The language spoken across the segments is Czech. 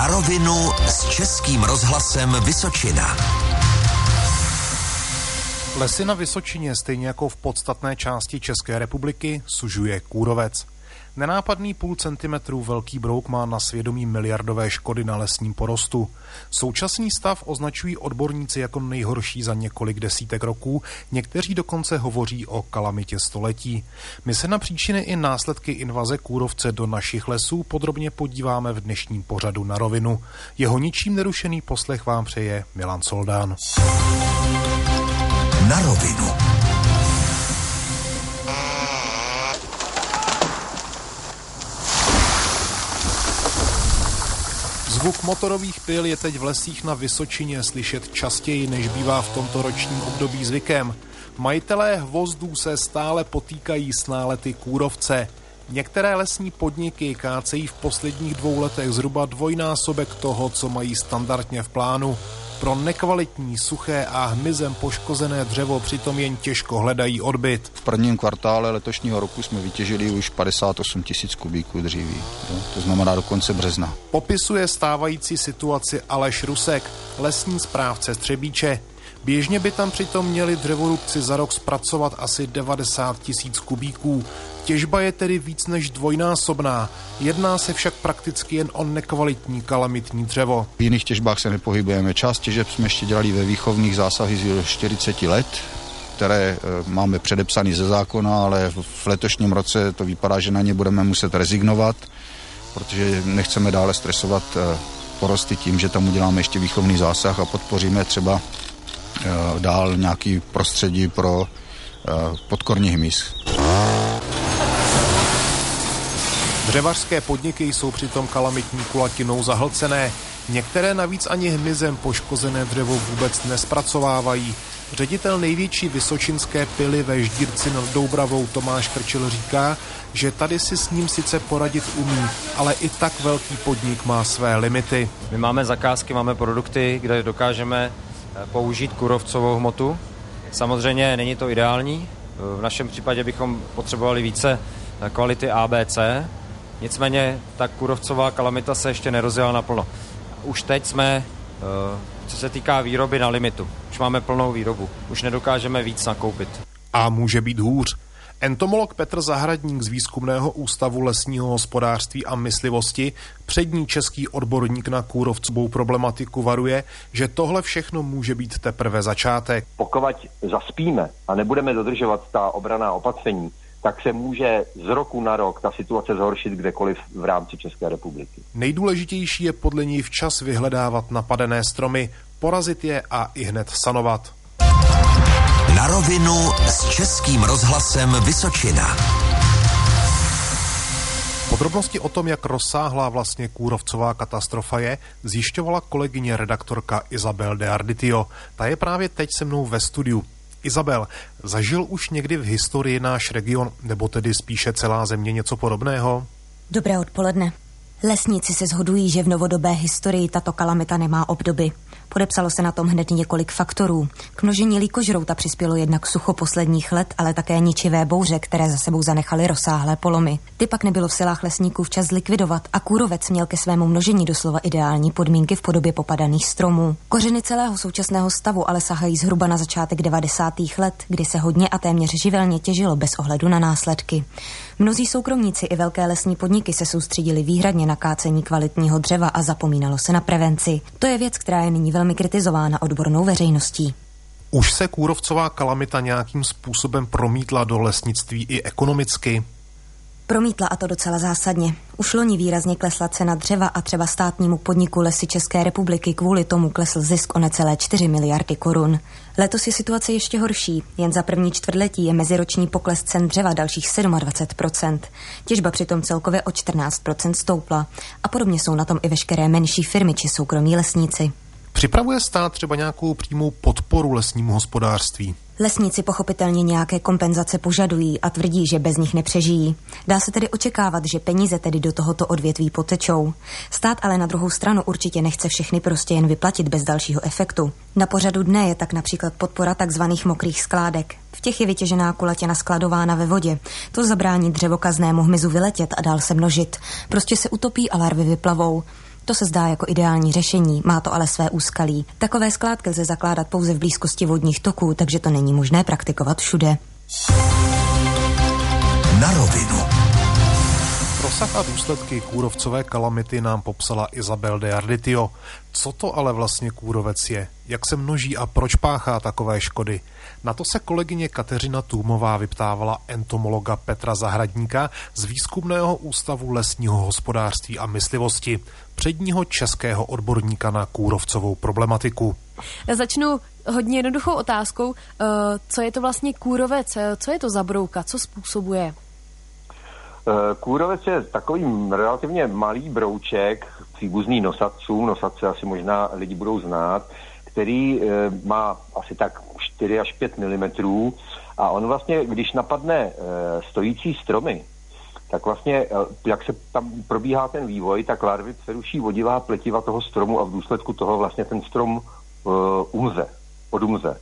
Na rovinu s Českým rozhlasem Vysočina. Lesy na Vysočině, stejně jako v podstatné části České republiky, sužuje kůrovec. Nenápadný půl centimetru velký brouk má na svědomí miliardové škody na lesním porostu. Současný stav označují odborníci jako nejhorší za několik desítek roků, někteří dokonce hovoří o kalamitě století. My se na příčiny i následky invaze kůrovce do našich lesů podrobně podíváme v dnešním pořadu na rovinu. Jeho ničím nerušený poslech vám přeje Milan Soldán. Na rovinu. Zvuk motorových pil je teď v lesích na Vysočině slyšet častěji, než bývá v tomto ročním období zvykem. Majitelé hvozdů se stále potýkají s nálety kůrovce. Některé lesní podniky kácejí v posledních dvou letech zhruba dvojnásobek toho, co mají standardně v plánu. Pro nekvalitní, suché a hmyzem poškozené dřevo přitom jen těžko hledají odbyt. V prvním kvartále letošního roku jsme vytěžili už 58 tisíc kubíků dříví, to znamená do konce března. Popisuje stávající situaci Aleš Rusek, lesní správce Střebíče. Běžně by tam přitom měli dřevorubci za rok zpracovat asi 90 tisíc kubíků. Těžba je tedy víc než dvojnásobná. Jedná se však prakticky jen o nekvalitní kalamitní dřevo. V jiných těžbách se nepohybujeme. Část těžeb jsme ještě dělali ve výchovných zásahích z 40 let, které eh, máme předepsané ze zákona, ale v letošním roce to vypadá, že na ně budeme muset rezignovat, protože nechceme dále stresovat eh, porosty tím, že tam uděláme ještě výchovný zásah a podpoříme třeba dál nějaký prostředí pro podkorní hmyz. Dřevařské podniky jsou přitom kalamitní kulatinou zahlcené. Některé navíc ani hmyzem poškozené dřevo vůbec nespracovávají. Ředitel největší vysočinské pily ve Ždírci nad Doubravou Tomáš Krčil říká, že tady si s ním sice poradit umí, ale i tak velký podnik má své limity. My máme zakázky, máme produkty, kde dokážeme eh, použít kurovcovou hmotu. Samozřejmě není to ideální. V našem případě bychom potřebovali více eh, kvality ABC, Nicméně ta kurovcová kalamita se ještě nerozjela naplno. Už teď jsme, eh, co se týká výroby, na limitu. Už máme plnou výrobu. Už nedokážeme víc nakoupit. A může být hůř. Entomolog Petr Zahradník z Výzkumného ústavu lesního hospodářství a myslivosti, přední český odborník na kůrovcovou problematiku varuje, že tohle všechno může být teprve začátek. Pokud zaspíme a nebudeme dodržovat ta obraná opatření, tak se může z roku na rok ta situace zhoršit kdekoliv v rámci České republiky. Nejdůležitější je podle ní včas vyhledávat napadené stromy, porazit je a i hned sanovat. Na rovinu s Českým rozhlasem Vysočina. Podrobnosti o tom, jak rozsáhlá vlastně kůrovcová katastrofa je, zjišťovala kolegyně redaktorka Isabel de Arditio. Ta je právě teď se mnou ve studiu. Izabel, zažil už někdy v historii náš region, nebo tedy spíše celá země něco podobného? Dobré odpoledne. Lesníci se shodují, že v novodobé historii tato kalamita nemá obdoby. Podepsalo se na tom hned několik faktorů. K množení líkožrouta přispělo jednak sucho posledních let, ale také ničivé bouře, které za sebou zanechaly rozsáhlé polomy. Ty pak nebylo v silách lesníků včas zlikvidovat a kůrovec měl ke svému množení doslova ideální podmínky v podobě popadaných stromů. Kořeny celého současného stavu ale sahají zhruba na začátek 90. let, kdy se hodně a téměř živelně těžilo bez ohledu na následky. Mnozí soukromníci i velké lesní podniky se soustředili výhradně na kácení kvalitního dřeva a zapomínalo se na prevenci. To je věc, která je nyní velmi kritizována odbornou veřejností. Už se kůrovcová kalamita nějakým způsobem promítla do lesnictví i ekonomicky? Promítla a to docela zásadně. Už loni výrazně klesla cena dřeva a třeba státnímu podniku Lesy České republiky kvůli tomu klesl zisk o necelé 4 miliardy korun. Letos je situace ještě horší. Jen za první čtvrtletí je meziroční pokles cen dřeva dalších 27%. Těžba přitom celkově o 14% stoupla. A podobně jsou na tom i veškeré menší firmy či soukromí lesníci. Připravuje stát třeba nějakou přímou podporu lesnímu hospodářství? Lesníci pochopitelně nějaké kompenzace požadují a tvrdí, že bez nich nepřežijí. Dá se tedy očekávat, že peníze tedy do tohoto odvětví potečou. Stát ale na druhou stranu určitě nechce všechny prostě jen vyplatit bez dalšího efektu. Na pořadu dne je tak například podpora tzv. mokrých skládek. V těch je vytěžená kulatěna skladována ve vodě. To zabrání dřevokaznému hmyzu vyletět a dál se množit. Prostě se utopí a larvy vyplavou. To se zdá jako ideální řešení, má to ale své úskalí. Takové skládky lze zakládat pouze v blízkosti vodních toků, takže to není možné praktikovat všude. Na rovinu. Rozsah a důsledky kůrovcové kalamity nám popsala Isabel de Arditio. Co to ale vlastně kůrovec je? Jak se množí a proč páchá takové škody? Na to se kolegyně Kateřina Tůmová vyptávala entomologa Petra Zahradníka z Výzkumného ústavu lesního hospodářství a myslivosti, předního českého odborníka na kůrovcovou problematiku. Začnu hodně jednoduchou otázkou. Eh, co je to vlastně kůrovec? Co je to za brouka? Co způsobuje? Eh, kůrovec je takový relativně malý brouček, příbuzný nosacům, nosatce asi možná lidi budou znát, který eh, má asi tak 4 až 5 mm a on vlastně, když napadne eh, stojící stromy, tak vlastně, jak se tam probíhá ten vývoj, tak larvy přeruší vodivá pletiva toho stromu a v důsledku toho vlastně ten strom umře, odumře.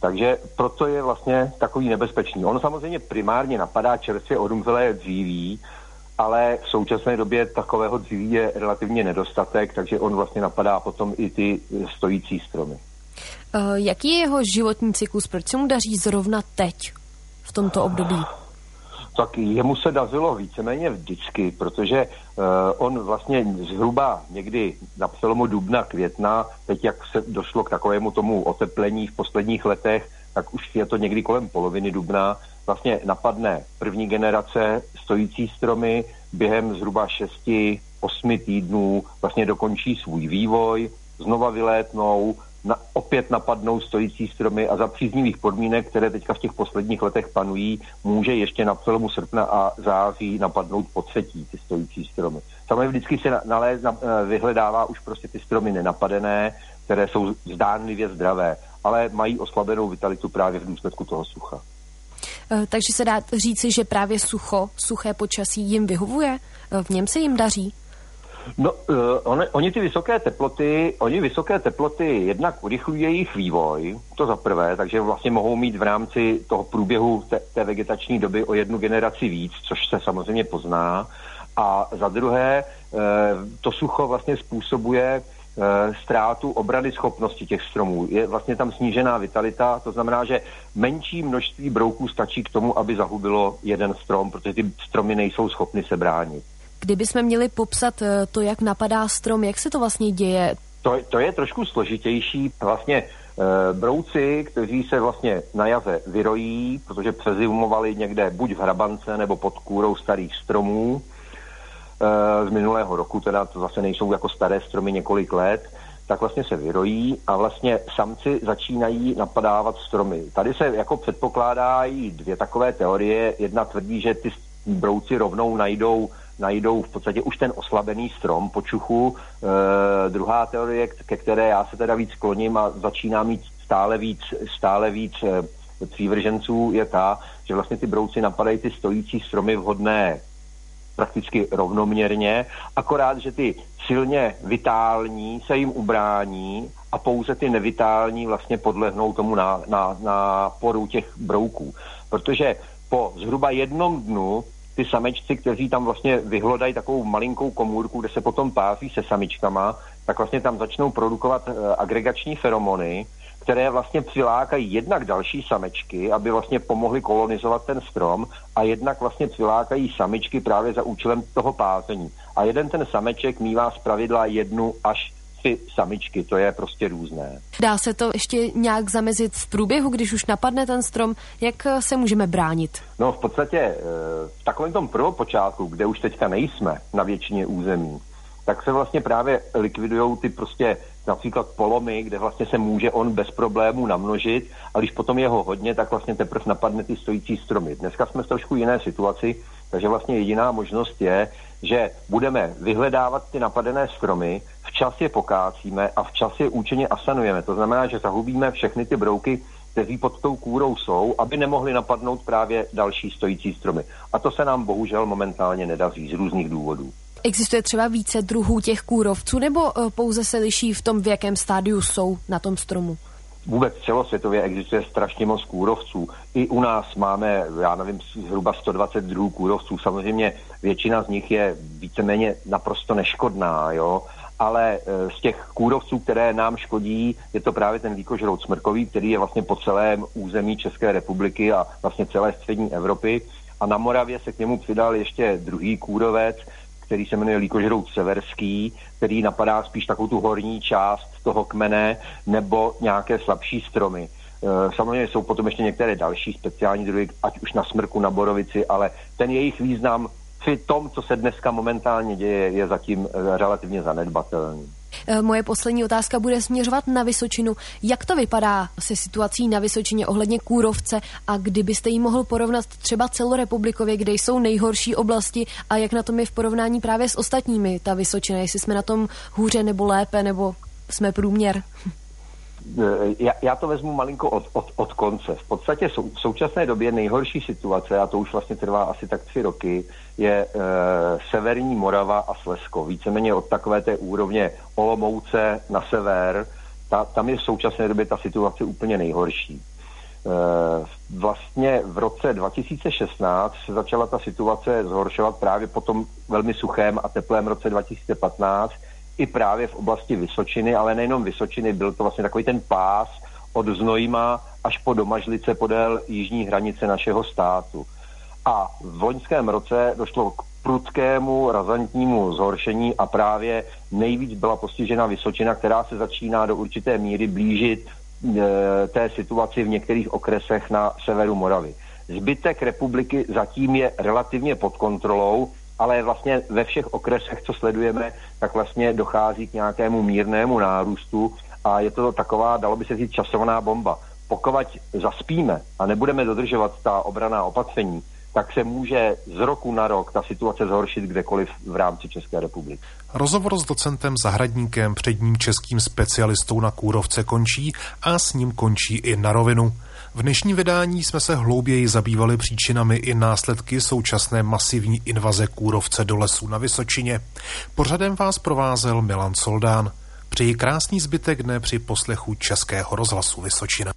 Takže proto je vlastně takový nebezpečný. On samozřejmě primárně napadá čerstvě odumřelé dříví, ale v současné době takového dříví je relativně nedostatek, takže on vlastně napadá potom i ty stojící stromy. Uh, jaký je jeho životní cyklus? Proč se mu daří zrovna teď, v tomto období? Tak jemu se dařilo víceméně vždycky, protože uh, on vlastně zhruba někdy na přelomu dubna, května, teď jak se došlo k takovému tomu oteplení v posledních letech, tak už je to někdy kolem poloviny dubna, vlastně napadne první generace stojící stromy, během zhruba 6-8 týdnů vlastně dokončí svůj vývoj, znova vylétnou, na, opět napadnou stojící stromy a za příznivých podmínek, které teďka v těch posledních letech panují, může ještě na celomu srpna a září napadnout po třetí ty stojící stromy. Samozřejmě vždycky se naléz, na, eh, vyhledává už prostě ty stromy nenapadené, které jsou zdánlivě zdravé, ale mají oslabenou vitalitu právě v důsledku toho sucha. Eh, takže se dá říci, že právě sucho, suché počasí jim vyhovuje? Eh, v něm se jim daří? No, uh, on, oni ty vysoké teploty, oni vysoké teploty jednak urychlují jejich vývoj, to za prvé, takže vlastně mohou mít v rámci toho průběhu té, té vegetační doby o jednu generaci víc, což se samozřejmě pozná. A za druhé, uh, to sucho vlastně způsobuje uh, ztrátu obrany schopnosti těch stromů. Je vlastně tam snížená vitalita, to znamená, že menší množství brouků stačí k tomu, aby zahubilo jeden strom, protože ty stromy nejsou schopny se bránit. Kdybychom měli popsat eh, to, jak napadá strom, jak se to vlastně děje? To, to je trošku složitější. Vlastně e, brouci, kteří se vlastně na jaze vyrojí, protože přezimovali někde buď v hrabance nebo pod kůrou starých stromů, e, z minulého roku, teda to zase nejsou jako staré stromy několik let, tak vlastně se vyrojí a vlastně samci začínají napadávat stromy. Tady se jako předpokládají dvě takové teorie. Jedna tvrdí, že ty brouci rovnou najdou najdou v podstatě už ten oslabený strom počuchu. E, druhá teorie, ke které já se teda víc kloním a začíná mít stále víc, stále víc e, přívrženců, je ta, že vlastně ty brouci napadají ty stojící stromy vhodné prakticky rovnoměrně, akorát, že ty silně vitální se jim ubrání a pouze ty nevitální vlastně podlehnou tomu na, na, na poru těch brouků. Protože po zhruba jednom dnu ty samečci, kteří tam vlastně vyhlodají takovou malinkou komůrku, kde se potom páří se samičkama, tak vlastně tam začnou produkovat uh, agregační feromony, které vlastně přilákají jednak další samečky, aby vlastně pomohly kolonizovat ten strom a jednak vlastně přilákají samičky právě za účelem toho pázení. A jeden ten sameček mývá z pravidla jednu až tři samičky, to je prostě různé. Dá se to ještě nějak zamezit v průběhu, když už napadne ten strom? Jak eh, se můžeme bránit? No v podstatě eh, v takovém tom prvopočátku, kde už teďka nejsme na většině území, tak se vlastně právě likvidují ty prostě například polomy, kde vlastně se může on bez problémů namnožit a když potom je ho hodně, tak vlastně teprve napadne ty stojící stromy. Dneska jsme v trošku jiné situaci, takže vlastně jediná možnost je, že budeme vyhledávat ty napadené stromy, včas je pokácíme a včas je účinně asanujeme. To znamená, že zahubíme všechny ty brouky, kteří pod tou kůrou jsou, aby nemohli napadnout právě další stojící stromy. A to se nám bohužel momentálně nedaří z různých důvodů. Existuje třeba více druhů těch kůrovců, nebo eh, pouze se liší v tom, v jakém stádiu jsou na tom stromu? Vůbec celosvětově existuje strašně moc kůrovců. I u nás máme, já nevím, zhruba 120 druhů kůrovců. Samozřejmě většina z nich je víceméně naprosto neškodná, jo. ale z těch kůrovců, které nám škodí, je to právě ten výkožrout smrkový, který je vlastně po celém území České republiky a vlastně celé střední Evropy. A na Moravě se k němu přidal ještě druhý kůrovec, který se jmenuje líkožrout severský, který napadá spíš takovou tu horní část toho kmene nebo nějaké slabší stromy. E, samozřejmě jsou potom ještě některé další speciální druhy, ať už na smrku, na borovici, ale ten jejich význam při tom, co se dneska momentálně děje, je zatím e, relativně zanedbatelný. Eh, moje poslední otázka bude směřovat na Vysočinu. Jak to vypadá se situací na Vysočině ohledně Kůrovce a kdybyste ji mohl porovnat třeba celorepublikově, kde jsou nejhorší oblasti a jak na tom je v porovnání právě s ostatními ta Vysočina, jestli jsme na tom hůře nebo lépe, nebo jsme průměr? Eh, já, já to vezmu malinko od, od, od konce. V podstatě sou, v současné době nejhorší situace, a to už vlastně trvá asi tak tři roky, je e, severní Morava a Slesko. Víceméně od takové té úrovně Olomouce na sever, ta, tam je v současné době ta situace úplně nejhorší. E, vlastně v roce 2016 se začala ta situace zhoršovat právě po tom velmi suchém a teplém roce 2015, i právě v oblasti Vysočiny, ale nejenom Vysočiny, byl to vlastně takový ten pás od Znojma až po Domažlice podél jižní hranice našeho státu. A v loňském roce došlo k prudkému, razantnímu zhoršení a právě nejvíc byla postižena Vysočina, která se začíná do určité míry blížit e, té situaci v některých okresech na severu Moravy. Zbytek republiky zatím je relativně pod kontrolou, ale vlastně ve všech okresech, co sledujeme, tak vlastně dochází k nějakému mírnému nárůstu a je to taková, dalo by se říct, časovaná bomba. Pokud zaspíme a nebudeme dodržovat ta obraná opatření, tak se může z roku na rok ta situace zhoršit kdekoliv v rámci České republiky. Rozhovor s docentem Zahradníkem, předním českým specialistou na kůrovce končí a s ním končí i na rovinu. V dnešním vydání jsme se hlouběji zabývali příčinami i následky současné masivní invaze kůrovce do lesů na Vysočině. Pořadem vás provázel Milan Soldán. Přeji krásný zbytek dne při poslechu Českého rozhlasu Vysočina.